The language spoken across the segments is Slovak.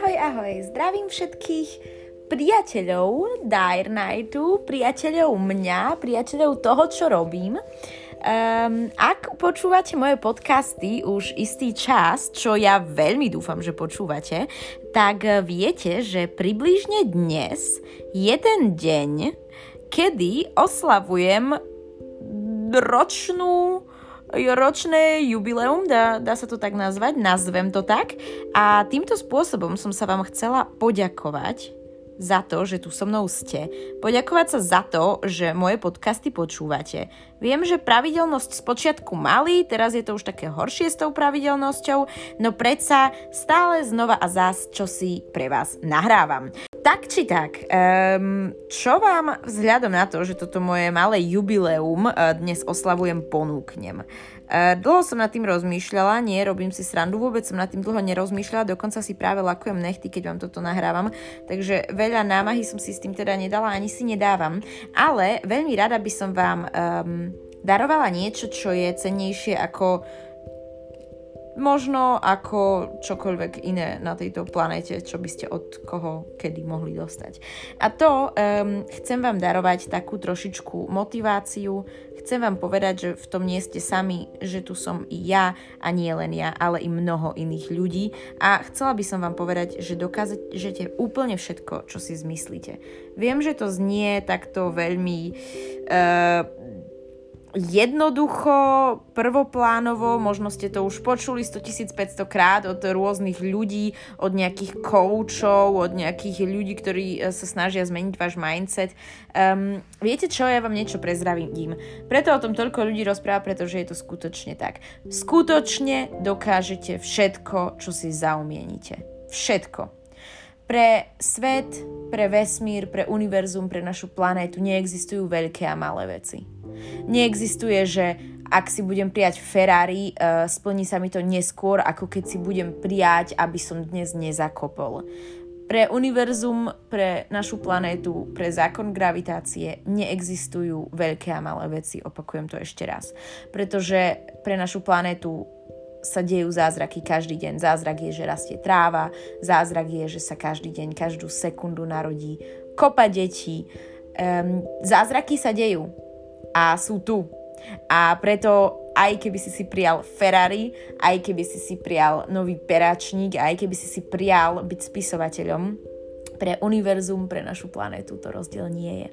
Ahoj, ahoj, zdravím všetkých priateľov Dire Nightu, priateľov mňa, priateľov toho, čo robím. Um, ak počúvate moje podcasty už istý čas, čo ja veľmi dúfam, že počúvate, tak viete, že približne dnes jeden deň, kedy oslavujem ročnú ročné jubileum, dá, dá sa to tak nazvať, nazvem to tak. A týmto spôsobom som sa vám chcela poďakovať za to, že tu so mnou ste. Poďakovať sa za to, že moje podcasty počúvate. Viem, že pravidelnosť z počiatku mali, teraz je to už také horšie s tou pravidelnosťou, no predsa stále znova a zás, čo si pre vás nahrávam. Tak či tak, um, čo vám vzhľadom na to, že toto moje malé jubileum uh, dnes oslavujem, ponúknem? Uh, dlho som nad tým rozmýšľala, nie, robím si srandu, vôbec som nad tým dlho nerozmýšľala, dokonca si práve lakujem nechty, keď vám toto nahrávam, takže veľa námahy som si s tým teda nedala, ani si nedávam, ale veľmi rada by som vám um, darovala niečo, čo je cennejšie ako možno ako čokoľvek iné na tejto planete, čo by ste od koho kedy mohli dostať. A to um, chcem vám darovať takú trošičku motiváciu, chcem vám povedať, že v tom nie ste sami, že tu som i ja a nie len ja, ale i mnoho iných ľudí a chcela by som vám povedať, že dokážete úplne všetko, čo si zmyslíte. Viem, že to znie takto veľmi uh, jednoducho, prvoplánovo, možno ste to už počuli 100 500 krát od rôznych ľudí, od nejakých koučov, od nejakých ľudí, ktorí e, sa snažia zmeniť váš mindset. Um, viete čo, ja vám niečo prezravím. Preto o tom toľko ľudí rozpráva, pretože je to skutočne tak. Skutočne dokážete všetko, čo si zaumienite. Všetko. Pre svet, pre vesmír, pre univerzum, pre našu planétu neexistujú veľké a malé veci. Neexistuje, že ak si budem prijať Ferrari, uh, splní sa mi to neskôr, ako keď si budem prijať, aby som dnes nezakopol. Pre univerzum, pre našu planétu, pre zákon gravitácie neexistujú veľké a malé veci, opakujem to ešte raz. Pretože pre našu planétu sa dejú zázraky každý deň. Zázrak je, že rastie tráva, zázrak je, že sa každý deň, každú sekundu narodí kopa detí. Um, zázraky sa dejú a sú tu. A preto aj keby si si prijal Ferrari, aj keby si si prijal nový peračník, aj keby si si prijal byť spisovateľom, pre univerzum, pre našu planetu to rozdiel nie je.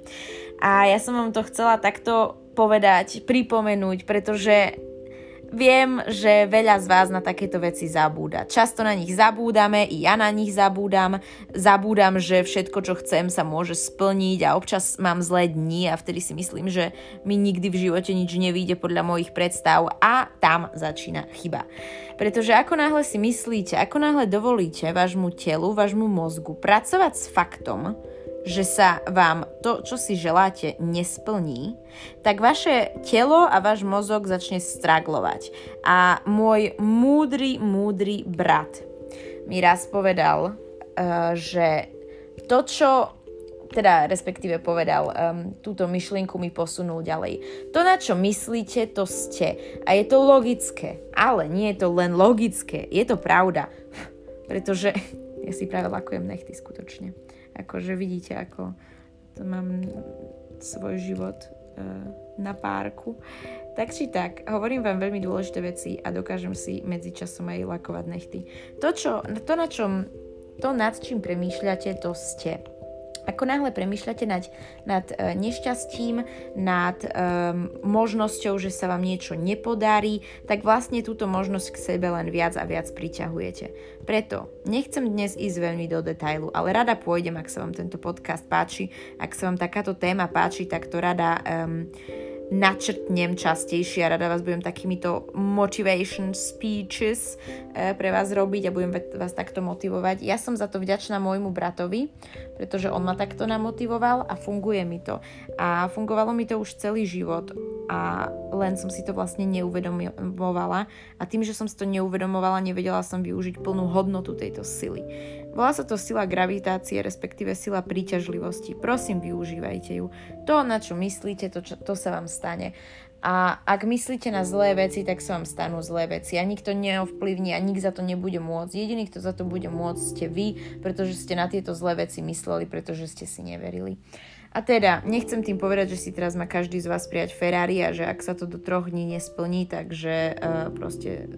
A ja som vám to chcela takto povedať, pripomenúť, pretože Viem, že veľa z vás na takéto veci zabúda. Často na nich zabúdame, i ja na nich zabúdam. Zabúdam, že všetko, čo chcem, sa môže splniť a občas mám zlé dni a vtedy si myslím, že mi nikdy v živote nič nevíde podľa mojich predstav a tam začína chyba. Pretože ako náhle si myslíte, ako náhle dovolíte vášmu telu, vášmu mozgu pracovať s faktom, že sa vám to, čo si želáte, nesplní, tak vaše telo a váš mozog začne straglovať. A môj múdry, múdry brat mi raz povedal, uh, že to, čo teda respektíve povedal, um, túto myšlienku mi posunul ďalej. To, na čo myslíte, to ste. A je to logické. Ale nie je to len logické, je to pravda. Pretože ja si práve lakujem nechty skutočne. Akože vidíte, ako mám svoj život uh, na párku. Tak či tak, hovorím vám veľmi dôležité veci a dokážem si medzičasom aj lakovať nechty. To, čo, to na čom, to nad čím premýšľate, to ste. Ako náhle premyšľate nad, nad uh, nešťastím, nad um, možnosťou, že sa vám niečo nepodarí, tak vlastne túto možnosť k sebe len viac a viac priťahujete. Preto nechcem dnes ísť veľmi do detailu, ale rada pôjdem, ak sa vám tento podcast páči, ak sa vám takáto téma páči, tak to rada um, načrtnem častejšie a rada vás budem takýmito motivation speeches e, pre vás robiť a budem vás takto motivovať. Ja som za to vďačná môjmu bratovi, pretože on ma takto namotivoval a funguje mi to. A fungovalo mi to už celý život a len som si to vlastne neuvedomovala a tým, že som si to neuvedomovala, nevedela som využiť plnú hodnotu tejto sily. Volá sa to sila gravitácie, respektíve sila príťažlivosti. Prosím, využívajte ju. To, na čo myslíte, to, čo, to sa vám stane. A ak myslíte na zlé veci, tak sa vám stanú zlé veci a nikto neovplyvní a nik za to nebude môcť. Jediný, kto za to bude môcť, ste vy, pretože ste na tieto zlé veci mysleli, pretože ste si neverili. A teda, nechcem tým povedať, že si teraz má každý z vás prijať Ferrari a že ak sa to do troch dní nesplní, takže uh, proste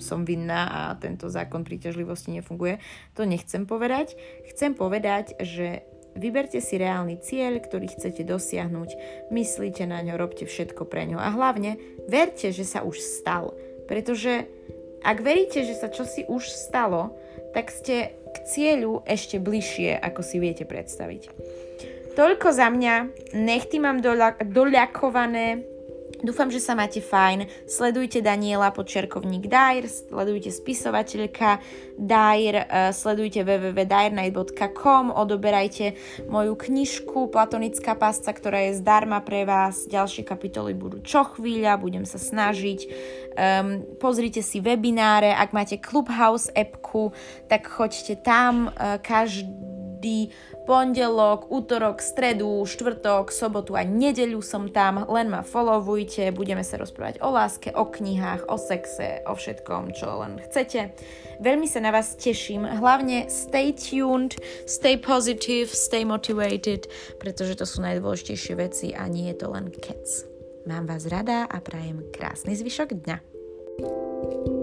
som vinná a tento zákon príťažlivosti nefunguje. To nechcem povedať. Chcem povedať, že Vyberte si reálny cieľ, ktorý chcete dosiahnuť, myslíte na ňo, robte všetko pre ňo a hlavne verte, že sa už stal. Pretože ak veríte, že sa čosi už stalo, tak ste k cieľu ešte bližšie, ako si viete predstaviť. Toľko za mňa, nechty mám doľakované, Dúfam, že sa máte fajn. Sledujte Daniela Počerkovník Dair, sledujte spisovateľka Dair, uh, sledujte www.dairnight.com, odoberajte moju knižku Platonická pásca, ktorá je zdarma pre vás. Ďalšie kapitoly budú čo chvíľa, budem sa snažiť. Um, pozrite si webináre, ak máte Clubhouse appku, tak choďte tam. Uh, každý pondelok, útorok, stredu, štvrtok, sobotu a nedeľu som tam, len ma followujte, budeme sa rozprávať o láske, o knihách, o sexe, o všetkom, čo len chcete. Veľmi sa na vás teším, hlavne stay tuned, stay positive, stay motivated, pretože to sú najdôležitejšie veci a nie je to len kec. Mám vás rada a prajem krásny zvyšok dňa. thank you